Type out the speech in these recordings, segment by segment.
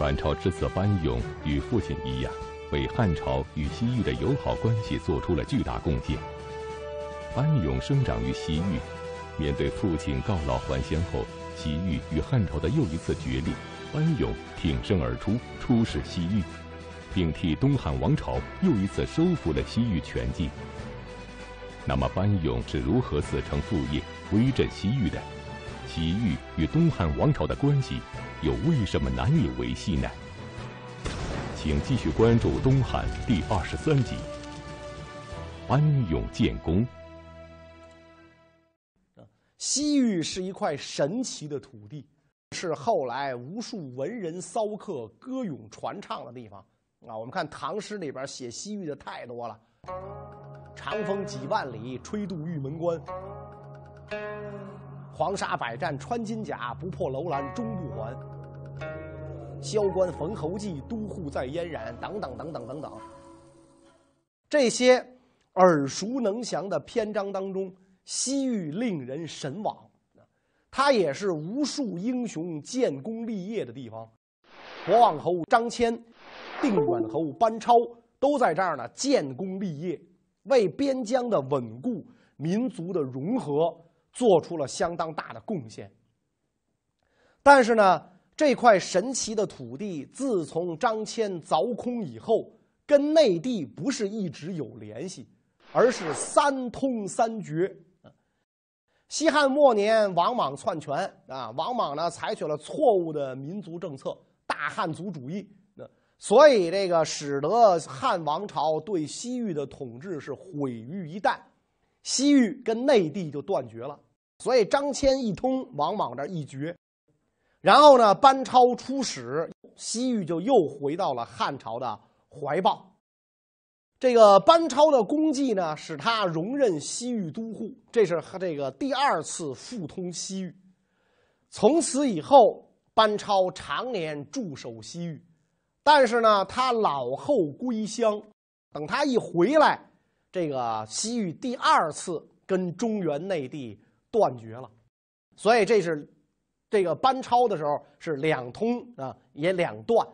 班超之子班勇与父亲一样，为汉朝与西域的友好关系做出了巨大贡献。班勇生长于西域，面对父亲告老还乡后，西域与汉朝的又一次决裂，班勇挺身而出，出使西域，并替东汉王朝又一次收复了西域全境。那么，班勇是如何子承父业，威震西域的？西域与东汉王朝的关系又为什么难以维系呢？请继续关注东汉第二十三集《班勇建功》。西域是一块神奇的土地，是后来无数文人骚客歌咏传唱的地方啊！我们看唐诗里边写西域的太多了，“长风几万里，吹度玉门关。黄沙百战穿金甲，不破楼兰终不还。萧关逢侯骑，都护在燕然。”等等等等等等，这些耳熟能详的篇章当中。西域令人神往，它也是无数英雄建功立业的地方。博望侯张骞、定远侯班超都在这儿呢，建功立业，为边疆的稳固、民族的融合做出了相当大的贡献。但是呢，这块神奇的土地自从张骞凿空以后，跟内地不是一直有联系，而是三通三绝。西汉末年，王莽篡权啊，王莽呢采取了错误的民族政策，大汉族主义，那所以这个使得汉王朝对西域的统治是毁于一旦，西域跟内地就断绝了。所以张骞一通，王莽这一绝，然后呢，班超出使，西域就又回到了汉朝的怀抱。这个班超的功绩呢，使他荣任西域都护，这是这个第二次复通西域。从此以后，班超常年驻守西域，但是呢，他老后归乡，等他一回来，这个西域第二次跟中原内地断绝了，所以这是这个班超的时候是两通啊，也两断。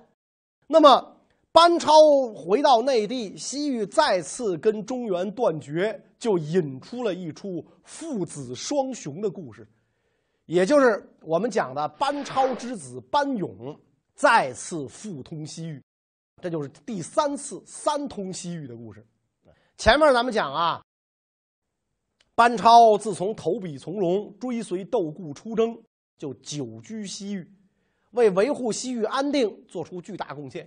那么。班超回到内地，西域再次跟中原断绝，就引出了一出父子双雄的故事，也就是我们讲的班超之子班勇再次复通西域，这就是第三次三通西域的故事。前面咱们讲啊，班超自从投笔从戎，追随窦固出征，就久居西域，为维护西域安定做出巨大贡献。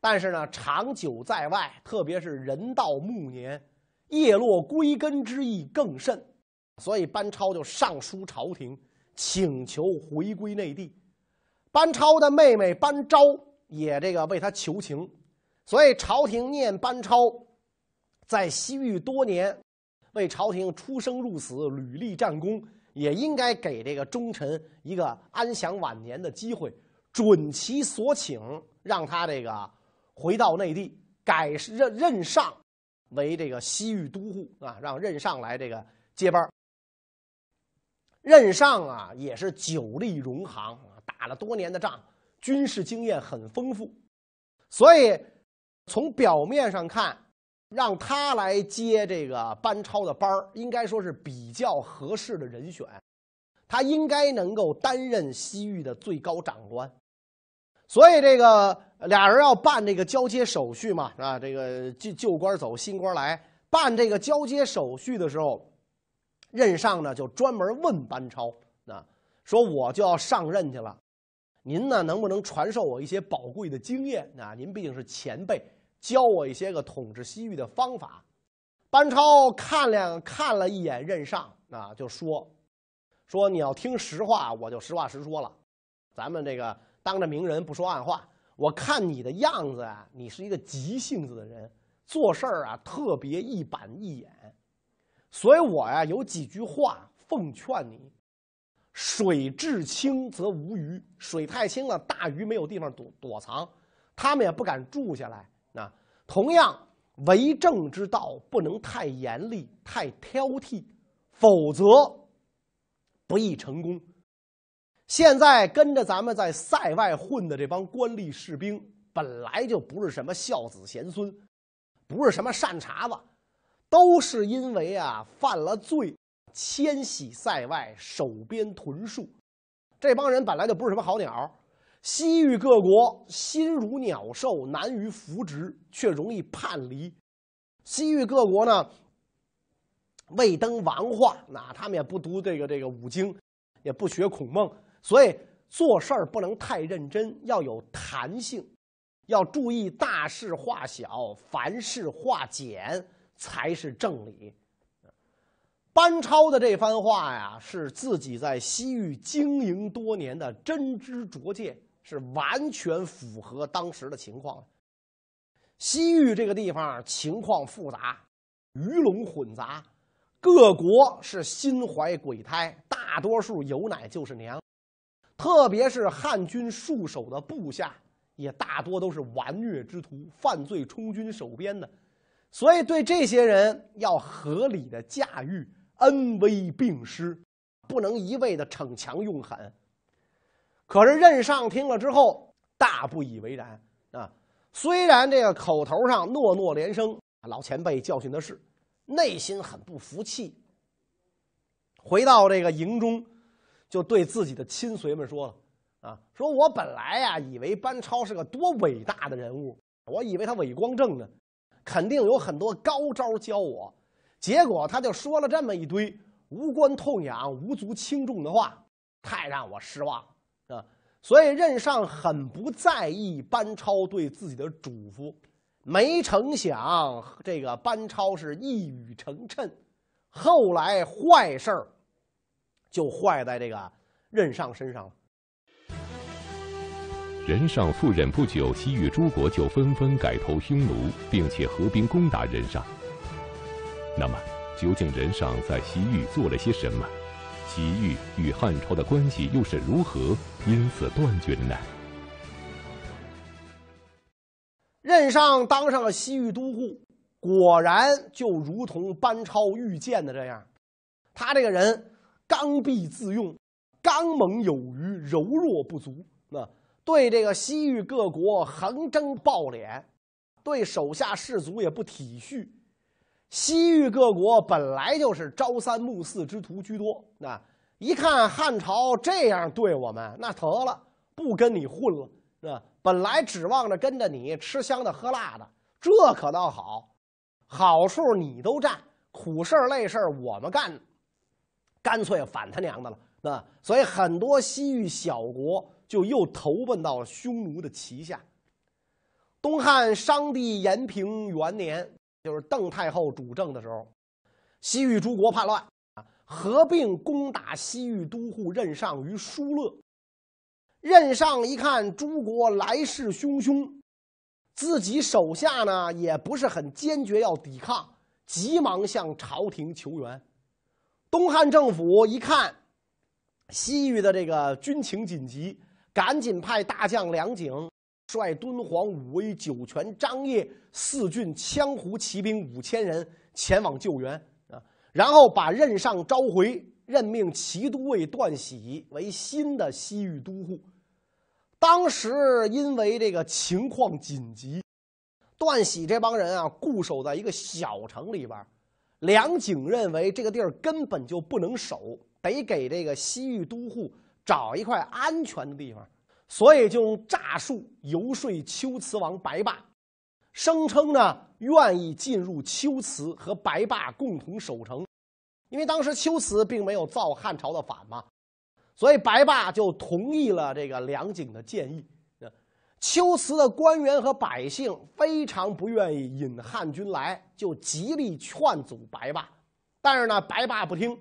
但是呢，长久在外，特别是人到暮年，叶落归根之意更甚，所以班超就上书朝廷，请求回归内地。班超的妹妹班昭也这个为他求情，所以朝廷念班超在西域多年，为朝廷出生入死，屡立战功，也应该给这个忠臣一个安享晚年的机会，准其所请，让他这个。回到内地，改任任上为这个西域都护啊，让任上来这个接班。任上啊，也是久历戎行，打了多年的仗，军事经验很丰富，所以从表面上看，让他来接这个班超的班应该说是比较合适的人选，他应该能够担任西域的最高长官。所以这个俩人要办这个交接手续嘛，啊，这个旧旧官走，新官来，办这个交接手续的时候，任上呢就专门问班超，啊，说我就要上任去了，您呢能不能传授我一些宝贵的经验？啊，您毕竟是前辈，教我一些个统治西域的方法。班超看了看了一眼任上，啊，就说，说你要听实话，我就实话实说了，咱们这个。当着名人不说暗话，我看你的样子啊，你是一个急性子的人，做事儿啊特别一板一眼，所以我呀有几句话奉劝你：水至清则无鱼，水太清了，大鱼没有地方躲躲藏，他们也不敢住下来。那同样，为政之道不能太严厉、太挑剔，否则不易成功。现在跟着咱们在塞外混的这帮官吏士兵，本来就不是什么孝子贤孙，不是什么善茬子，都是因为啊犯了罪，迁徙塞外，守边屯戍。这帮人本来就不是什么好鸟，西域各国心如鸟兽，难于扶植，却容易叛离。西域各国呢，未登王化，那他们也不读这个这个五经，也不学孔孟，所以做事儿不能太认真，要有弹性，要注意大事化小，凡事化简，才是正理。班超的这番话呀，是自己在西域经营多年的真知灼见，是完全符合当时的情况。西域这个地方情况复杂，鱼龙混杂，各国是心怀鬼胎，大多数有奶就是娘，特别是汉军戍守的部下，也大多都是顽虐之徒，犯罪充军守边的，所以对这些人要合理的驾驭。恩威并施，不能一味的逞强用狠。可是任上听了之后，大不以为然啊！虽然这个口头上诺诺连声，老前辈教训的是，内心很不服气。回到这个营中，就对自己的亲随们说了：“啊，说我本来呀，以为班超是个多伟大的人物，我以为他伟光正呢，肯定有很多高招教我。”结果他就说了这么一堆无关痛痒、无足轻重的话，太让我失望！所以任上很不在意班超对自己的嘱咐，没成想这个班超是一语成谶，后来坏事儿就坏在这个任上身上了。任上赴任不久，西域诸国就纷纷改投匈奴，并且合兵攻打任上。那么，究竟任上在西域做了些什么？西域与汉朝的关系又是如何因此断绝的呢？任上当上了西域都护，果然就如同班超预见的这样，他这个人刚愎自用，刚猛有余，柔弱不足。那对这个西域各国横征暴敛，对手下士卒也不体恤。西域各国本来就是朝三暮四之徒居多，那一看汉朝这样对我们，那得了，不跟你混了，是本来指望着跟着你吃香的喝辣的，这可倒好，好处你都占，苦事儿累事儿我们干，干脆反他娘的了，那所以很多西域小国就又投奔到了匈奴的旗下。东汉商帝延平元年。就是邓太后主政的时候，西域诸国叛乱啊，合并攻打西域都护任上于疏勒。任上一看诸国来势汹汹，自己手下呢也不是很坚决要抵抗，急忙向朝廷求援。东汉政府一看西域的这个军情紧急，赶紧派大将梁景。率敦煌、武威、酒泉、张掖四郡羌胡骑兵五千人前往救援啊，然后把任上召回，任命骑都尉段喜为新的西域都护。当时因为这个情况紧急，段喜这帮人啊固守在一个小城里边，梁景认为这个地儿根本就不能守，得给这个西域都护找一块安全的地方。所以就用诈术游说龟兹王白霸，声称呢愿意进入龟兹和白霸共同守城，因为当时龟兹并没有造汉朝的反嘛，所以白霸就同意了这个梁景的建议。龟兹的官员和百姓非常不愿意引汉军来，就极力劝阻白霸，但是呢白霸不听。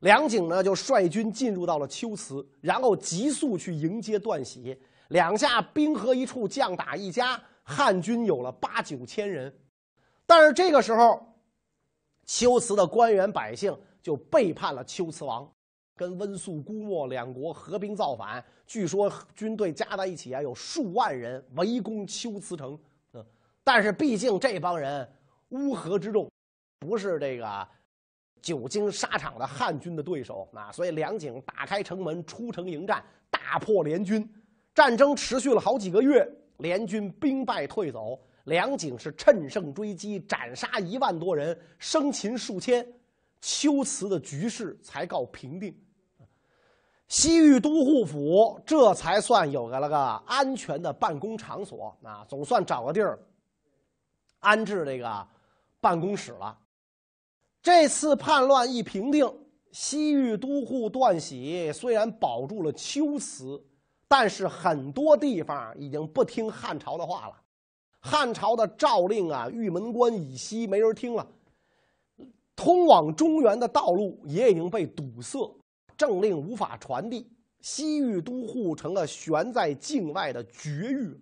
梁景呢，就率军进入到了龟兹，然后急速去迎接段喜。两下兵合一处，将打一家，汉军有了八九千人。但是这个时候，龟兹的官员百姓就背叛了龟兹王，跟温宿、姑墨两国合兵造反。据说军队加在一起啊，有数万人围攻龟兹城。嗯，但是毕竟这帮人乌合之众，不是这个。久经沙场的汉军的对手啊，所以梁景打开城门出城迎战，大破联军。战争持续了好几个月，联军兵败退走，梁景是趁胜追击，斩杀一万多人，生擒数千，秋瓷的局势才告平定。西域都护府这才算有个了个安全的办公场所啊，总算找个地儿安置这个办公室了。这次叛乱一平定，西域都护段喜虽然保住了秋瓷，但是很多地方已经不听汉朝的话了。汉朝的诏令啊，玉门关以西没人听了，通往中原的道路也已经被堵塞，政令无法传递，西域都护成了悬在境外的绝域。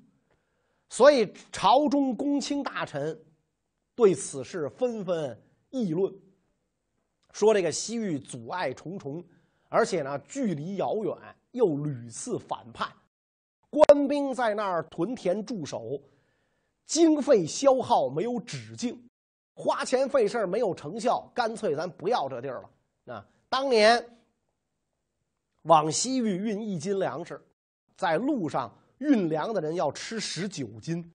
所以朝中公卿大臣对此事纷纷议论。说这个西域阻碍重重，而且呢距离遥远，又屡次反叛，官兵在那儿屯田驻守，经费消耗没有止境，花钱费事没有成效，干脆咱不要这地儿了。啊，当年往西域运一斤粮食，在路上运粮的人要吃十九斤，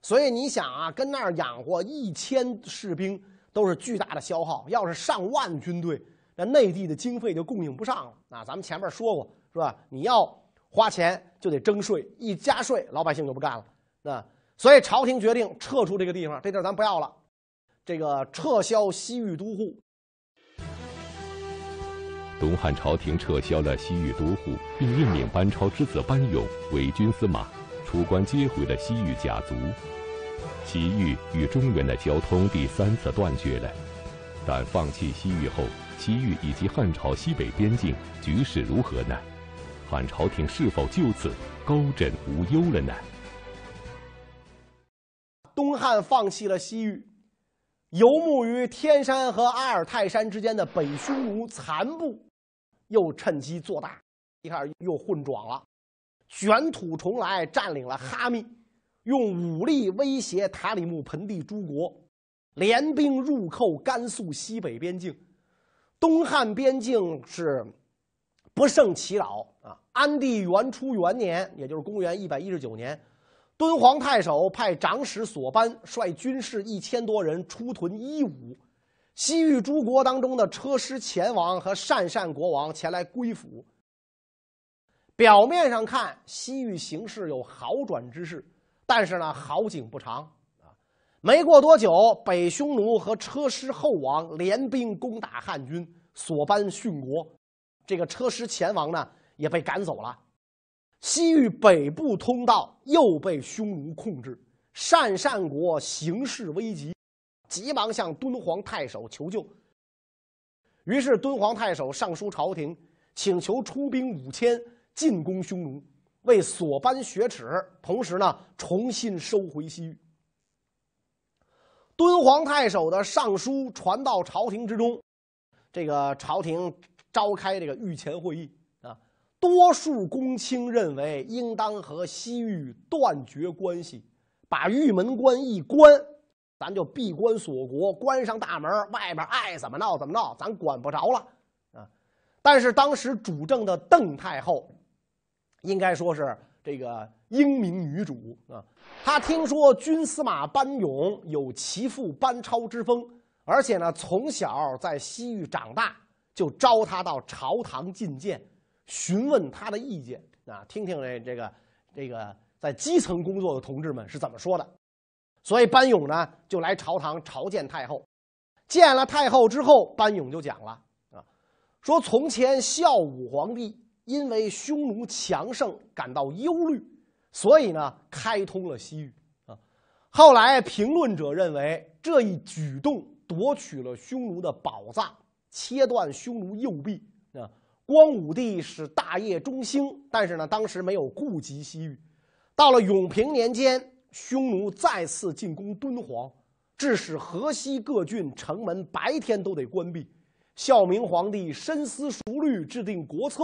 所以你想啊，跟那儿养活一千士兵。都是巨大的消耗，要是上万军队，那内地的经费就供应不上了。啊，咱们前面说过，是吧？你要花钱就得征税，一加税，老百姓就不干了。那所以朝廷决定撤出这个地方，这地儿咱不要了，这个撤销西域都护。东汉朝廷撤销了西域都护，并任命班超之子班勇为军司马，出关接回了西域甲族。西域与中原的交通第三次断绝了，但放弃西域后，西域以及汉朝西北边境局势如何呢？汉朝廷是否就此高枕无忧了呢？东汉放弃了西域，游牧于天山和阿尔泰山之间的北匈奴残部，又趁机做大，一看又混壮了，卷土重来，占领了哈密。用武力威胁塔里木盆地诸国，联兵入寇甘肃西北边境，东汉边境是不胜其扰啊！安帝元初元年，也就是公元一百一十九年，敦煌太守派长史索班率军士一千多人出屯伊吾，西域诸国当中的车师前王和鄯善国王前来归附。表面上看，西域形势有好转之势。但是呢，好景不长啊！没过多久，北匈奴和车师后王联兵攻打汉军，索班殉国。这个车师前王呢，也被赶走了。西域北部通道又被匈奴控制，鄯善国形势危急，急忙向敦煌太守求救。于是，敦煌太守上书朝廷，请求出兵五千进攻匈奴。为索班雪耻，同时呢，重新收回西域。敦煌太守的上书传到朝廷之中，这个朝廷召开这个御前会议啊，多数公卿认为应当和西域断绝关系，把玉门关一关，咱就闭关锁国，关上大门，外边爱怎么闹怎么闹，咱管不着了啊。但是当时主政的邓太后。应该说是这个英明女主啊，她听说军司马班勇有其父班超之风，而且呢从小在西域长大，就招他到朝堂觐见，询问他的意见啊，听听这这个这个在基层工作的同志们是怎么说的。所以班勇呢就来朝堂朝见太后，见了太后之后，班勇就讲了啊，说从前孝武皇帝。因为匈奴强盛感到忧虑，所以呢开通了西域啊。后来评论者认为这一举动夺取了匈奴的宝藏，切断匈奴右臂啊。光武帝使大业中兴，但是呢当时没有顾及西域。到了永平年间，匈奴再次进攻敦煌，致使河西各郡城门白天都得关闭。孝明皇帝深思熟虑，制定国策。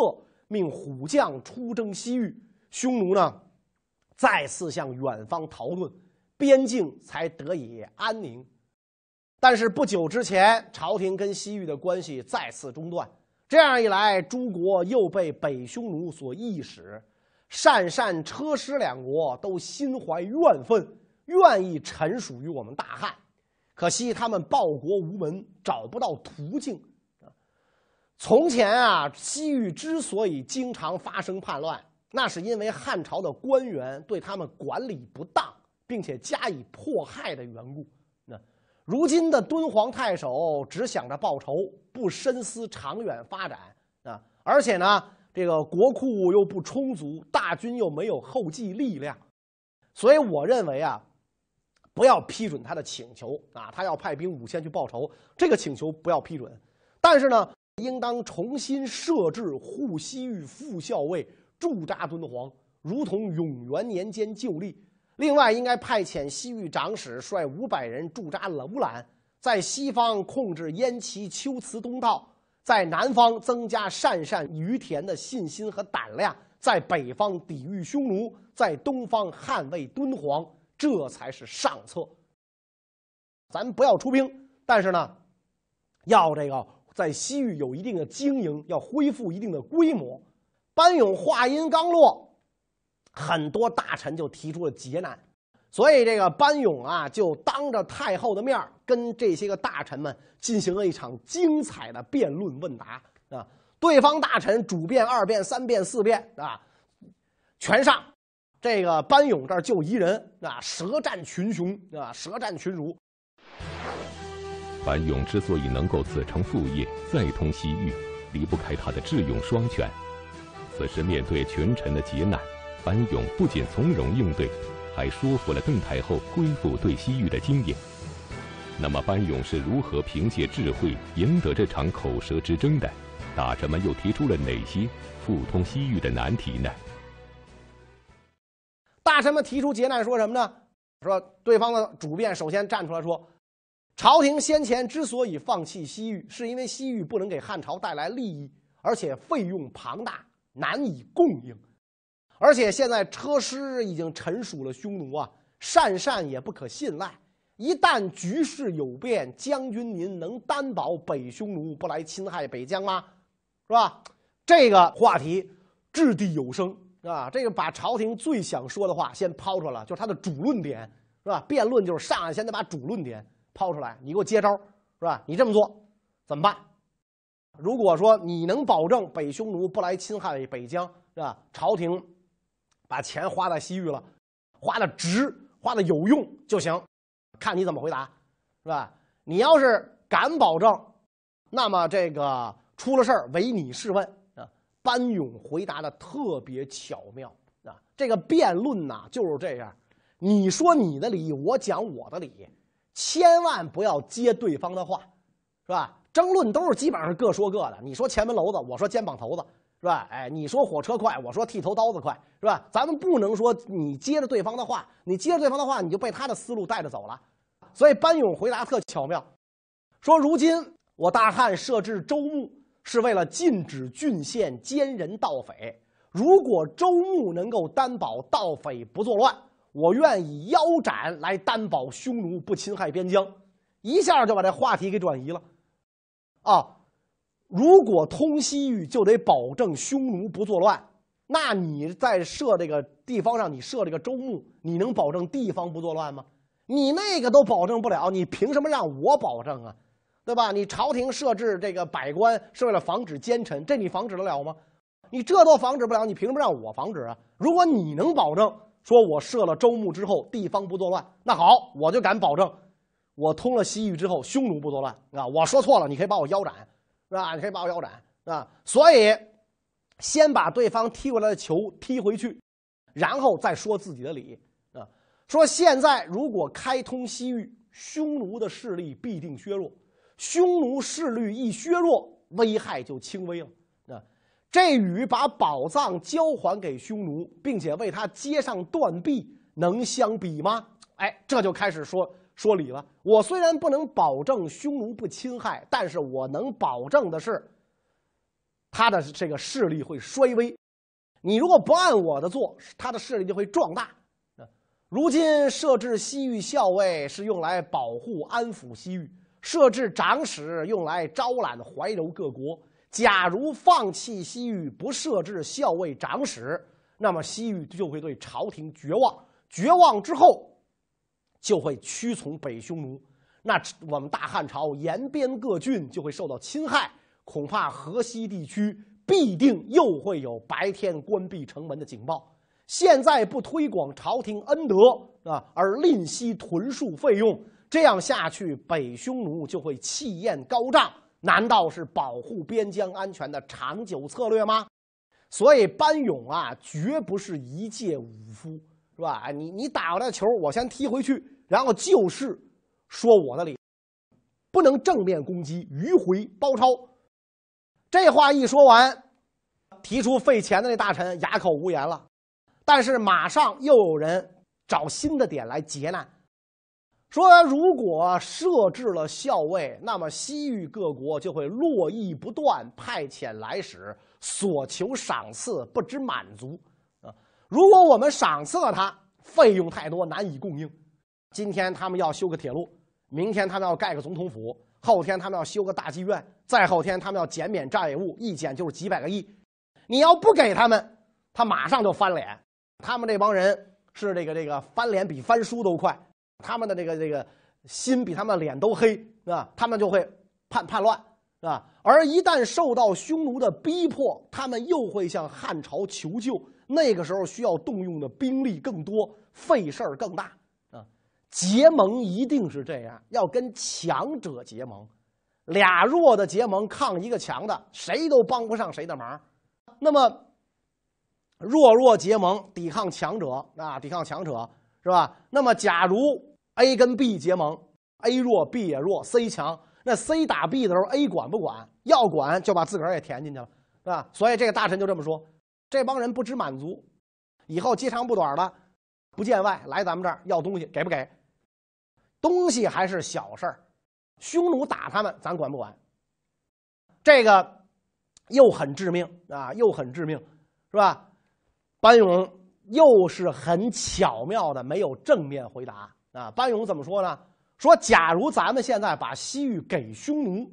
命虎将出征西域，匈奴呢再次向远方逃遁，边境才得以安宁。但是不久之前，朝廷跟西域的关系再次中断。这样一来，诸国又被北匈奴所役使，鄯善、车师两国都心怀怨愤，愿意臣属于我们大汉。可惜他们报国无门，找不到途径。从前啊，西域之所以经常发生叛乱，那是因为汉朝的官员对他们管理不当，并且加以迫害的缘故。那如今的敦煌太守只想着报仇，不深思长远发展啊！而且呢，这个国库又不充足，大军又没有后继力量，所以我认为啊，不要批准他的请求啊！他要派兵五千去报仇，这个请求不要批准。但是呢，应当重新设置护西域副校尉驻扎敦煌，如同永元年间旧例。另外，应该派遣西域长史率五百人驻扎楼兰，在西方控制燕齐秋辞东道，在南方增加鄯善于田的信心和胆量，在北方抵御匈奴，在东方捍卫敦煌，这才是上策。咱不要出兵，但是呢，要这个在西域有一定的经营，要恢复一定的规模。班勇话音刚落。很多大臣就提出了劫难，所以这个班勇啊，就当着太后的面跟这些个大臣们进行了一场精彩的辩论问答啊。对方大臣主辩、二辩、三辩、四辩啊，全上。这个班勇这儿就一人啊，舌战群雄啊，舌战群儒。班勇之所以能够子承父业，再通西域，离不开他的智勇双全。此时面对群臣的劫难。班勇不仅从容应对，还说服了邓太后恢复对西域的经营。那么，班勇是如何凭借智慧赢得这场口舌之争的？大臣们又提出了哪些复通西域的难题呢？大臣们提出劫难，说什么呢？说对方的主辩首先站出来说，朝廷先前之所以放弃西域，是因为西域不能给汉朝带来利益，而且费用庞大，难以供应。而且现在车师已经臣属了匈奴啊，鄯善也不可信赖。一旦局势有变，将军您能担保北匈奴不来侵害北疆吗？是吧？这个话题掷地有声啊！这个把朝廷最想说的话先抛出来，就是他的主论点，是吧？辩论就是上来先得把主论点抛出来，你给我接招，是吧？你这么做怎么办？如果说你能保证北匈奴不来侵害北疆，是吧？朝廷。把钱花在西域了，花的值，花的有用就行，看你怎么回答，是吧？你要是敢保证，那么这个出了事儿唯你是问啊。班勇回答的特别巧妙啊，这个辩论呐就是这样，你说你的理，我讲我的理，千万不要接对方的话，是吧？争论都是基本上是各说各的，你说前门楼子，我说肩膀头子。是吧？哎，你说火车快，我说剃头刀子快，是吧？咱们不能说你接着对方的话，你接着对方的话，你就被他的思路带着走了。所以班勇回答特巧妙，说：“如今我大汉设置州牧，是为了禁止郡县奸人盗匪。如果州牧能够担保盗匪不作乱，我愿以腰斩来担保匈奴不侵害边疆。”一下就把这话题给转移了，啊。如果通西域就得保证匈奴不作乱，那你在设这个地方上，你设这个州牧，你能保证地方不作乱吗？你那个都保证不了，你凭什么让我保证啊？对吧？你朝廷设置这个百官是为了防止奸臣，这你防止得了吗？你这都防止不了，你凭什么让我防止啊？如果你能保证，说我设了州牧之后地方不作乱，那好，我就敢保证，我通了西域之后匈奴不作乱啊！我说错了，你可以把我腰斩。是吧？你可以把我腰斩，是吧？所以，先把对方踢过来的球踢回去，然后再说自己的理啊。说现在如果开通西域，匈奴的势力必定削弱。匈奴势力一削弱，危害就轻微了。这与把宝藏交还给匈奴，并且为他接上断臂，能相比吗？哎，这就开始说。说理了，我虽然不能保证匈奴不侵害，但是我能保证的是，他的这个势力会衰微。你如果不按我的做，他的势力就会壮大。如今设置西域校尉是用来保护安抚西域，设置长史用来招揽怀柔各国。假如放弃西域，不设置校尉长史，那么西域就会对朝廷绝望。绝望之后，就会屈从北匈奴。那我们大汉朝沿边各郡就会受到侵害，恐怕河西地区必定又会有白天关闭城门的警报。现在不推广朝廷恩德啊，而吝惜屯戍费用，这样下去，北匈奴就会气焰高涨。难道是保护边疆安全的长久策略吗？所以班勇啊，绝不是一介武夫，是吧？你你打过来球，我先踢回去，然后就是说我的理，不能正面攻击，迂回包抄。这话一说完，提出费钱的那大臣哑口无言了。但是马上又有人找新的点来劫难，说如果设置了校尉，那么西域各国就会络绎不断派遣来使，所求赏赐不知满足啊！如果我们赏赐了他，费用太多难以供应。今天他们要修个铁路，明天他们要盖个总统府，后天他们要修个大剧院，再后天他们要减免债务，一减就是几百个亿。你要不给他们，他马上就翻脸。他们这帮人是这个这个翻脸比翻书都快，他们的这个这个心比他们脸都黑啊，他们就会叛叛乱啊。而一旦受到匈奴的逼迫，他们又会向汉朝求救。那个时候需要动用的兵力更多，费事儿更大啊。结盟一定是这样，要跟强者结盟，俩弱的结盟抗一个强的，谁都帮不上谁的忙。那么。弱弱结盟抵抗强者啊，抵抗强者是吧？那么，假如 A 跟 B 结盟，A 弱，B 也弱，C 强，那 C 打 B 的时候，A 管不管？要管就把自个儿也填进去了，是吧？所以这个大臣就这么说：这帮人不知满足，以后接长不短的，不见外来咱们这儿要东西，给不给？东西还是小事儿，匈奴打他们，咱管不管？这个又很致命啊，又很致命，是吧？班勇又是很巧妙的，没有正面回答啊。班勇怎么说呢？说：“假如咱们现在把西域给匈奴，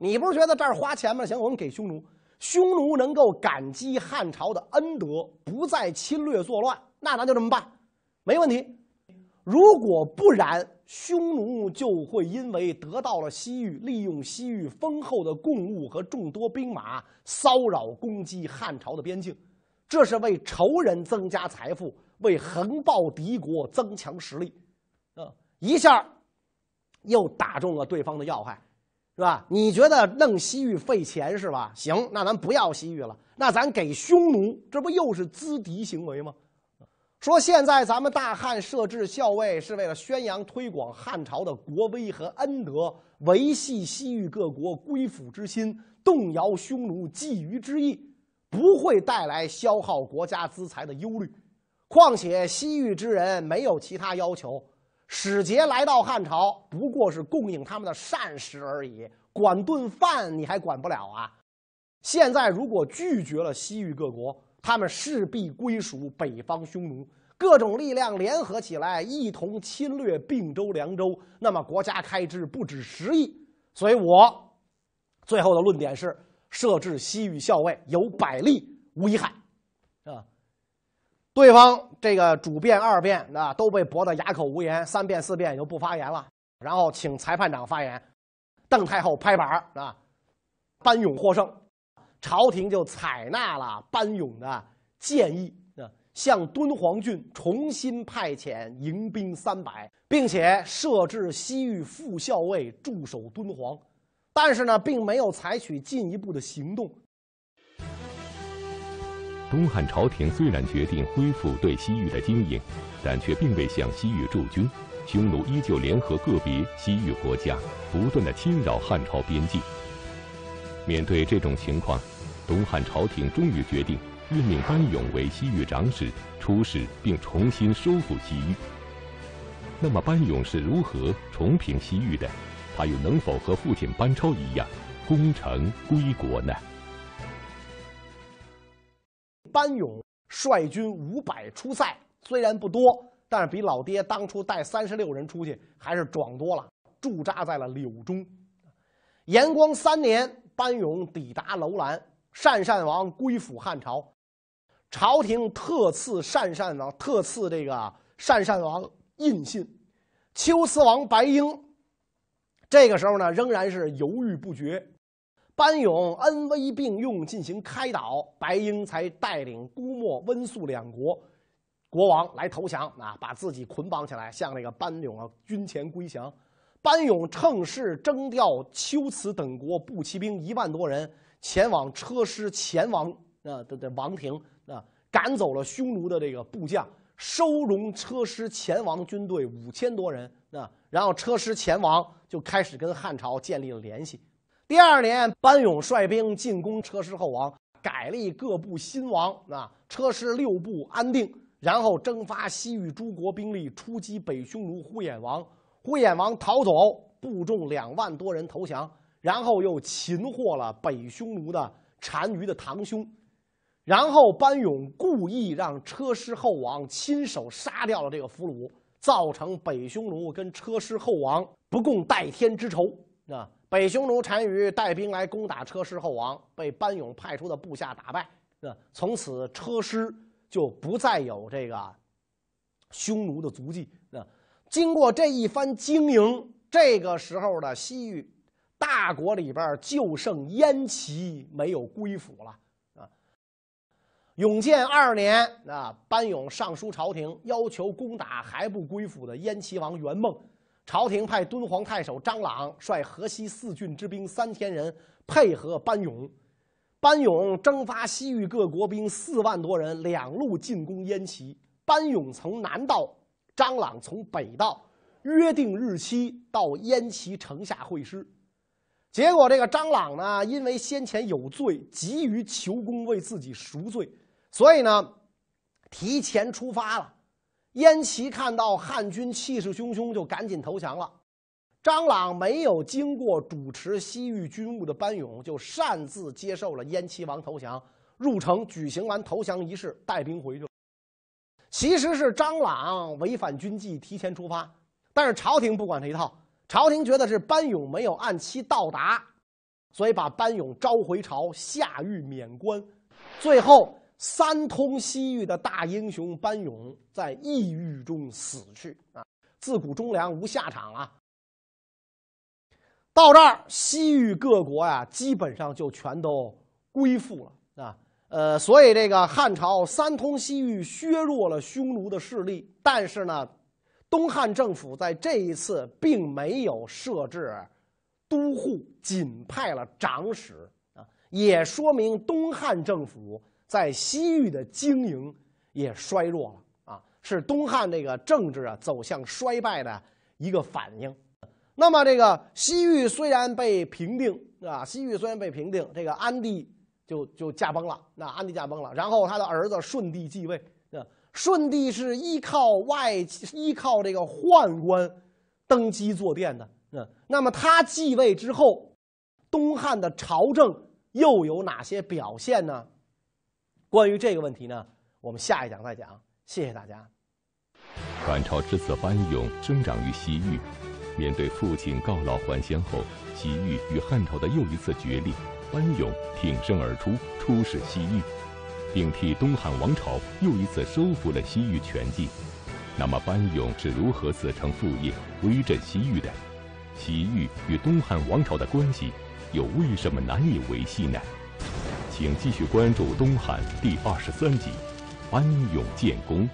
你不是觉得这儿花钱吗？行，我们给匈奴，匈奴能够感激汉朝的恩德，不再侵略作乱，那咱就这么办，没问题。如果不然，匈奴就会因为得到了西域，利用西域丰厚的贡物和众多兵马，骚扰攻击汉朝的边境。”这是为仇人增加财富，为横暴敌国增强实力，一下又打中了对方的要害，是吧？你觉得弄西域费钱是吧？行，那咱不要西域了，那咱给匈奴，这不又是资敌行为吗？说现在咱们大汉设置校尉，是为了宣扬推广汉朝的国威和恩德，维系西域各国归附之心，动摇匈奴觊觎之意。不会带来消耗国家资财的忧虑，况且西域之人没有其他要求，使节来到汉朝不过是供应他们的膳食而已，管顿饭你还管不了啊！现在如果拒绝了西域各国，他们势必归属北方匈奴，各种力量联合起来，一同侵略并州、凉州，那么国家开支不止十亿。所以我最后的论点是。设置西域校尉有百利无一害，对方这个主辩、二辩啊都被驳得哑口无言，三辩、四辩也就不发言了。然后请裁判长发言，邓太后拍板啊，班勇获胜，朝廷就采纳了班勇的建议啊，向敦煌郡重新派遣迎兵三百，并且设置西域副校尉驻守敦煌。但是呢，并没有采取进一步的行动。东汉朝廷虽然决定恢复对西域的经营，但却并未向西域驻军。匈奴依旧联合个别西域国家，不断的侵扰汉朝边境。面对这种情况，东汉朝廷终于决定任命班勇为西域长史，出使并重新收复西域。那么，班勇是如何重平西域的？他又能否和父亲班超一样功成归国呢？班勇率军五百出塞，虽然不多，但是比老爹当初带三十六人出去还是壮多了。驻扎在了柳中。延光三年，班勇抵达楼兰，鄯善王归附汉朝，朝廷特赐鄯善王特赐这个鄯善王印信。秋思王白英这个时候呢，仍然是犹豫不决。班勇恩威并用进行开导，白婴才带领姑墨、温宿两国国王来投降啊，把自己捆绑起来，向那个班勇啊军前归降。班勇趁势征调龟兹等国步骑兵一万多人，前往车师前王啊的的王庭啊，赶走了匈奴的这个部将，收容车师前王军队五千多人啊，然后车师前王就开始跟汉朝建立了联系。第二年，班勇率兵进攻车师后王，改立各部新王啊，车师六部安定，然后征发西域诸国兵力出击北匈奴呼延王，呼延王逃走，部众两万多人投降，然后又擒获了北匈奴的单于的堂兄，然后班勇故意让车师后王亲手杀掉了这个俘虏，造成北匈奴跟车师后王不共戴天之仇啊。北匈奴单于带兵来攻打车师后王，被班勇派出的部下打败。从此车师就不再有这个匈奴的足迹。经过这一番经营，这个时候的西域大国里边就剩燕齐没有归附了。啊，永建二年，啊，班勇上书朝廷，要求攻打还不归附的燕齐王元梦。朝廷派敦煌太守张朗率河西四郡之兵三千人配合班勇，班勇征发西域各国兵四万多人，两路进攻燕齐。班勇从南道，张朗从北道，约定日期到燕齐城下会师。结果这个张朗呢，因为先前有罪，急于求功为自己赎罪，所以呢，提前出发了。燕齐看到汉军气势汹汹，就赶紧投降了。张朗没有经过主持西域军务的班勇，就擅自接受了燕齐王投降，入城举行完投降仪式，带兵回去了。其实是张朗违反军纪，提前出发，但是朝廷不管这一套，朝廷觉得是班勇没有按期到达，所以把班勇召回朝，下狱免官，最后。三通西域的大英雄班勇在异域中死去啊！自古忠良无下场啊！到这儿，西域各国呀，基本上就全都归附了啊。呃，所以这个汉朝三通西域，削弱了匈奴的势力。但是呢，东汉政府在这一次并没有设置都护，仅派了长史啊，也说明东汉政府。在西域的经营也衰弱了啊，是东汉这个政治啊走向衰败的一个反应。那么这个西域虽然被平定啊，西域虽然被平定，这个安帝就就驾崩了。那安帝驾崩了，然后他的儿子舜帝继位。啊，舜帝是依靠外依靠这个宦官登基坐殿的。嗯，那么他继位之后，东汉的朝政又有哪些表现呢？关于这个问题呢，我们下一讲再讲。谢谢大家。汉朝之子班勇生长于西域，面对父亲告老还乡后，西域与汉朝的又一次决裂，班勇挺身而出，出使西域，并替东汉王朝又一次收复了西域全境。那么，班勇是如何自成父业，威震西域的？西域与东汉王朝的关系又为什么难以维系呢？请继续关注《东汉》第二十三集《安永建功》。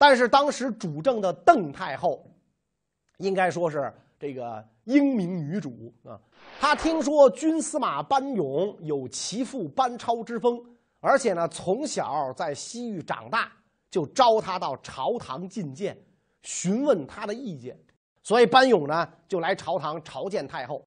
但是当时主政的邓太后，应该说是这个英明女主啊。她听说军司马班勇有其父班超之风，而且呢从小在西域长大，就招他到朝堂觐见，询问他的意见。所以班勇呢就来朝堂朝见太后。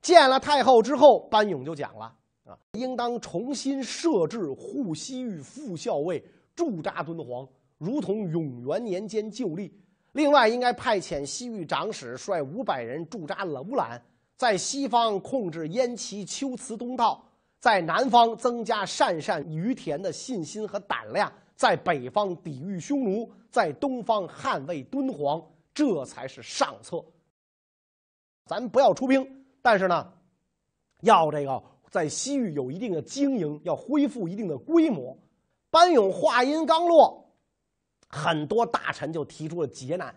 见了太后之后，班勇就讲了啊，应当重新设置护西域副校尉驻扎敦煌，如同永元年间旧例。另外，应该派遣西域长史率五百人驻扎楼兰，在西方控制燕齐秋瓷东道，在南方增加鄯善于田的信心和胆量，在北方抵御匈奴，在东方捍卫敦煌，这才是上策。咱不要出兵，但是呢，要这个在西域有一定的经营，要恢复一定的规模。班勇话音刚落。很多大臣就提出了劫难，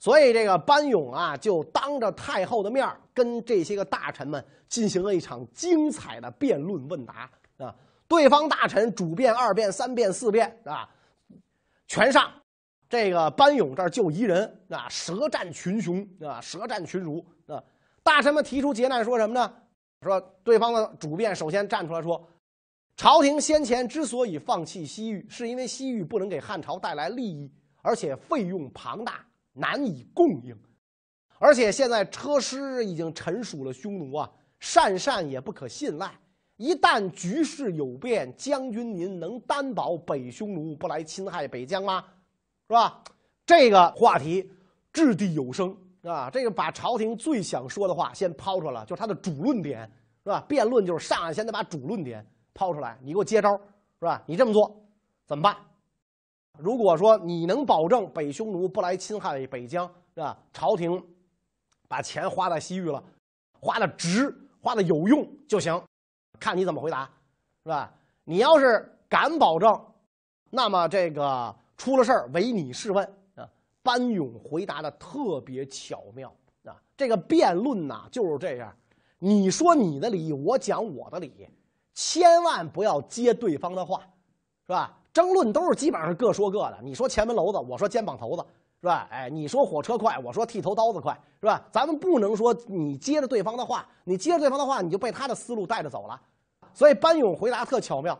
所以这个班勇啊，就当着太后的面跟这些个大臣们进行了一场精彩的辩论问答啊。对方大臣主辩、二辩、三辩、四辩啊，全上。这个班勇这儿就一人啊，舌战群雄啊，舌战群儒啊。大臣们提出劫难，说什么呢？说对方的主辩首先站出来说。朝廷先前之所以放弃西域，是因为西域不能给汉朝带来利益，而且费用庞大，难以供应。而且现在车师已经臣属了匈奴啊，鄯善也不可信赖。一旦局势有变，将军您能担保北匈奴不来侵害北疆吗？是吧？这个话题掷地有声啊！这个把朝廷最想说的话先抛出来了，就是他的主论点，是吧？辩论就是上来先得把主论点。抛出来，你给我接招，是吧？你这么做怎么办？如果说你能保证北匈奴不来侵害北疆，是吧？朝廷把钱花在西域了，花的值，花的有用就行，看你怎么回答，是吧？你要是敢保证，那么这个出了事儿唯你是问啊。班勇回答的特别巧妙啊，这个辩论呐就是这样，你说你的理，我讲我的理。千万不要接对方的话，是吧？争论都是基本上是各说各的。你说前门楼子，我说肩膀头子，是吧？哎，你说火车快，我说剃头刀子快，是吧？咱们不能说你接着对方的话，你接着对方的话，你就被他的思路带着走了。所以班勇回答特巧妙，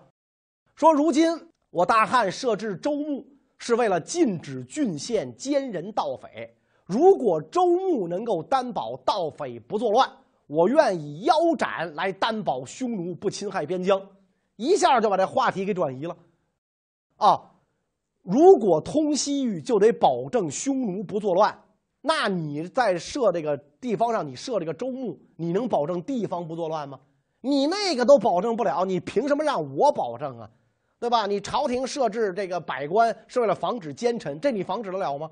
说：如今我大汉设置州牧，是为了禁止郡县奸人盗匪。如果州牧能够担保盗匪不作乱。我愿以腰斩来担保匈奴不侵害边疆，一下就把这话题给转移了。啊，如果通西域就得保证匈奴不作乱，那你在设这个地方上，你设这个州牧，你能保证地方不作乱吗？你那个都保证不了，你凭什么让我保证啊？对吧？你朝廷设置这个百官是为了防止奸臣，这你防止得了吗？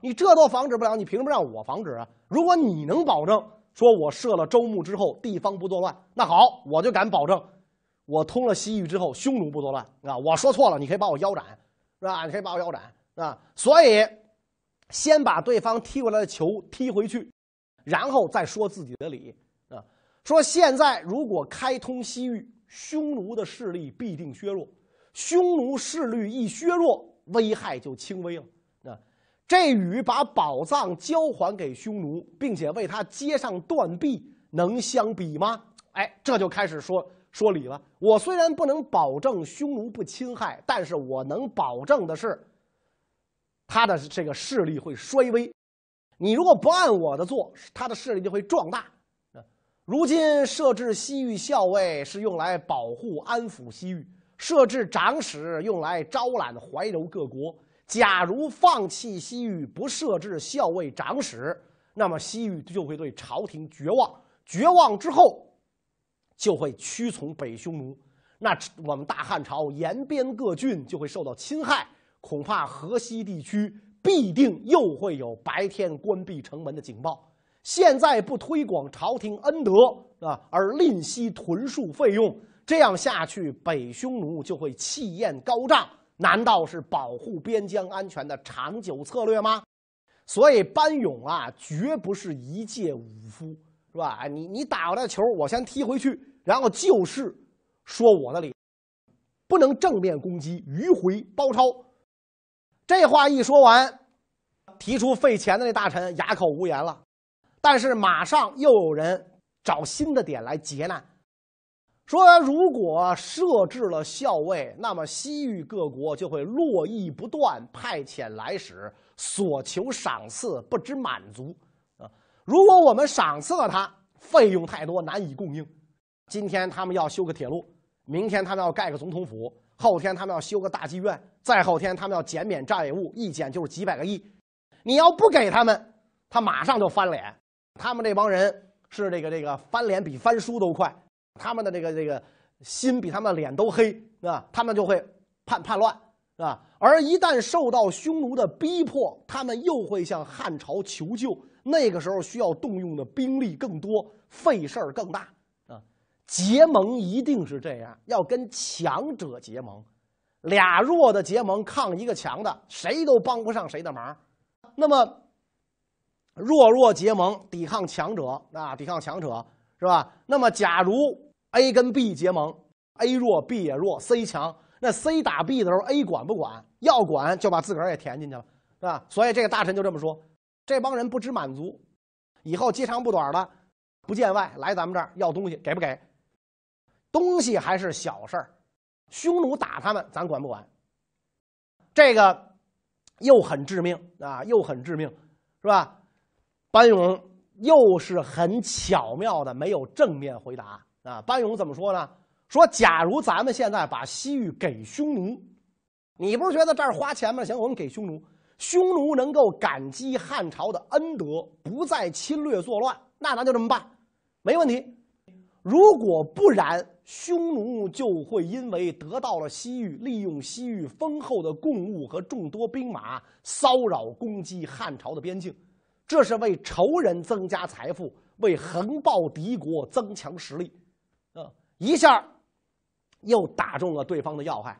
你这都防止不了，你凭什么让我防止啊？如果你能保证。说我设了州牧之后，地方不作乱，那好，我就敢保证，我通了西域之后，匈奴不作乱啊！我说错了，你可以把我腰斩，是吧？你可以把我腰斩啊！所以，先把对方踢过来的球踢回去，然后再说自己的理啊！说现在如果开通西域，匈奴的势力必定削弱，匈奴势力一削弱，危害就轻微了。这与把宝藏交还给匈奴，并且为他接上断臂，能相比吗？哎，这就开始说说理了。我虽然不能保证匈奴不侵害，但是我能保证的是，他的这个势力会衰微。你如果不按我的做，他的势力就会壮大。如今设置西域校尉是用来保护安抚西域，设置长史用来招揽怀柔各国。假如放弃西域，不设置校尉长史，那么西域就会对朝廷绝望。绝望之后，就会屈从北匈奴。那我们大汉朝沿边各郡就会受到侵害，恐怕河西地区必定又会有白天关闭城门的警报。现在不推广朝廷恩德啊，而吝惜屯戍费用，这样下去，北匈奴就会气焰高涨。难道是保护边疆安全的长久策略吗？所以班勇啊，绝不是一介武夫，是吧？哎，你你打过来球，我先踢回去，然后就是说我的理，不能正面攻击，迂回包抄。这话一说完，提出费钱的那大臣哑口无言了。但是马上又有人找新的点来劫难。说，如果设置了校尉，那么西域各国就会络绎不断派遣来使，所求赏赐不知满足啊！如果我们赏赐了他，费用太多，难以供应。今天他们要修个铁路，明天他们要盖个总统府，后天他们要修个大妓院，再后天他们要减免债务，一减就是几百个亿。你要不给他们，他马上就翻脸。他们这帮人是这个这个翻脸比翻书都快，他们的这个这个心比他们的脸都黑啊，他们就会叛叛乱啊。而一旦受到匈奴的逼迫，他们又会向汉朝求救。那个时候需要动用的兵力更多，费事儿更大啊！结盟一定是这样，要跟强者结盟，俩弱的结盟抗一个强的，谁都帮不上谁的忙。那么弱弱结盟抵抗强者啊，抵抗强者是吧？那么假如 A 跟 B 结盟，A 弱 B 也弱，C 强，那 C 打 B 的时候，A 管不管？要管就把自个儿也填进去了，是吧？所以这个大臣就这么说。这帮人不知满足，以后接长不短的，不见外来咱们这儿要东西，给不给？东西还是小事儿，匈奴打他们，咱管不管？这个又很致命啊，又很致命，是吧？班勇又是很巧妙的，没有正面回答啊。班勇怎么说呢？说假如咱们现在把西域给匈奴，你不是觉得这儿花钱吗？行，我们给匈奴。匈奴能够感激汉朝的恩德，不再侵略作乱，那咱就这么办，没问题。如果不然，匈奴就会因为得到了西域，利用西域丰厚的贡物和众多兵马，骚扰攻击汉朝的边境，这是为仇人增加财富，为横暴敌国增强实力。啊，一下又打中了对方的要害。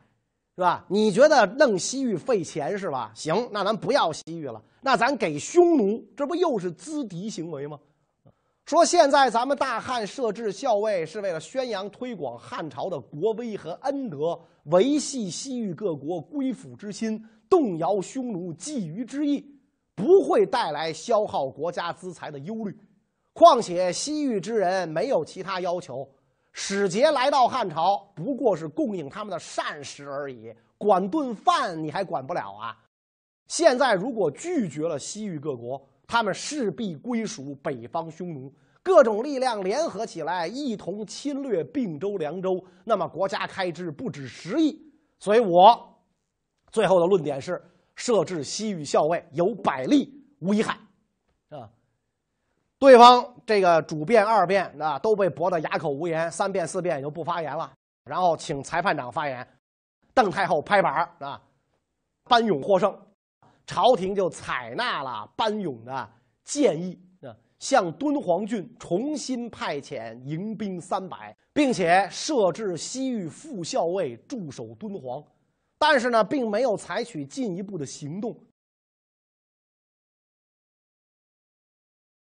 是吧？你觉得弄西域费钱是吧？行，那咱不要西域了，那咱给匈奴，这不又是资敌行为吗？说现在咱们大汉设置校尉是为了宣扬推广汉朝的国威和恩德，维系西域各国归附之心，动摇匈奴觊觎之意，不会带来消耗国家资财的忧虑。况且西域之人没有其他要求。使节来到汉朝，不过是供应他们的膳食而已，管顿饭你还管不了啊！现在如果拒绝了西域各国，他们势必归属北方匈奴，各种力量联合起来，一同侵略并州、凉州，那么国家开支不止十亿。所以我最后的论点是：设置西域校尉有百利无一害，啊。对方这个主辩、二辩啊都被驳得哑口无言，三辩、四辩也就不发言了。然后请裁判长发言，邓太后拍板啊，班勇获胜，朝廷就采纳了班勇的建议啊，向敦煌郡重新派遣迎兵三百，并且设置西域副校尉驻守敦煌。但是呢，并没有采取进一步的行动。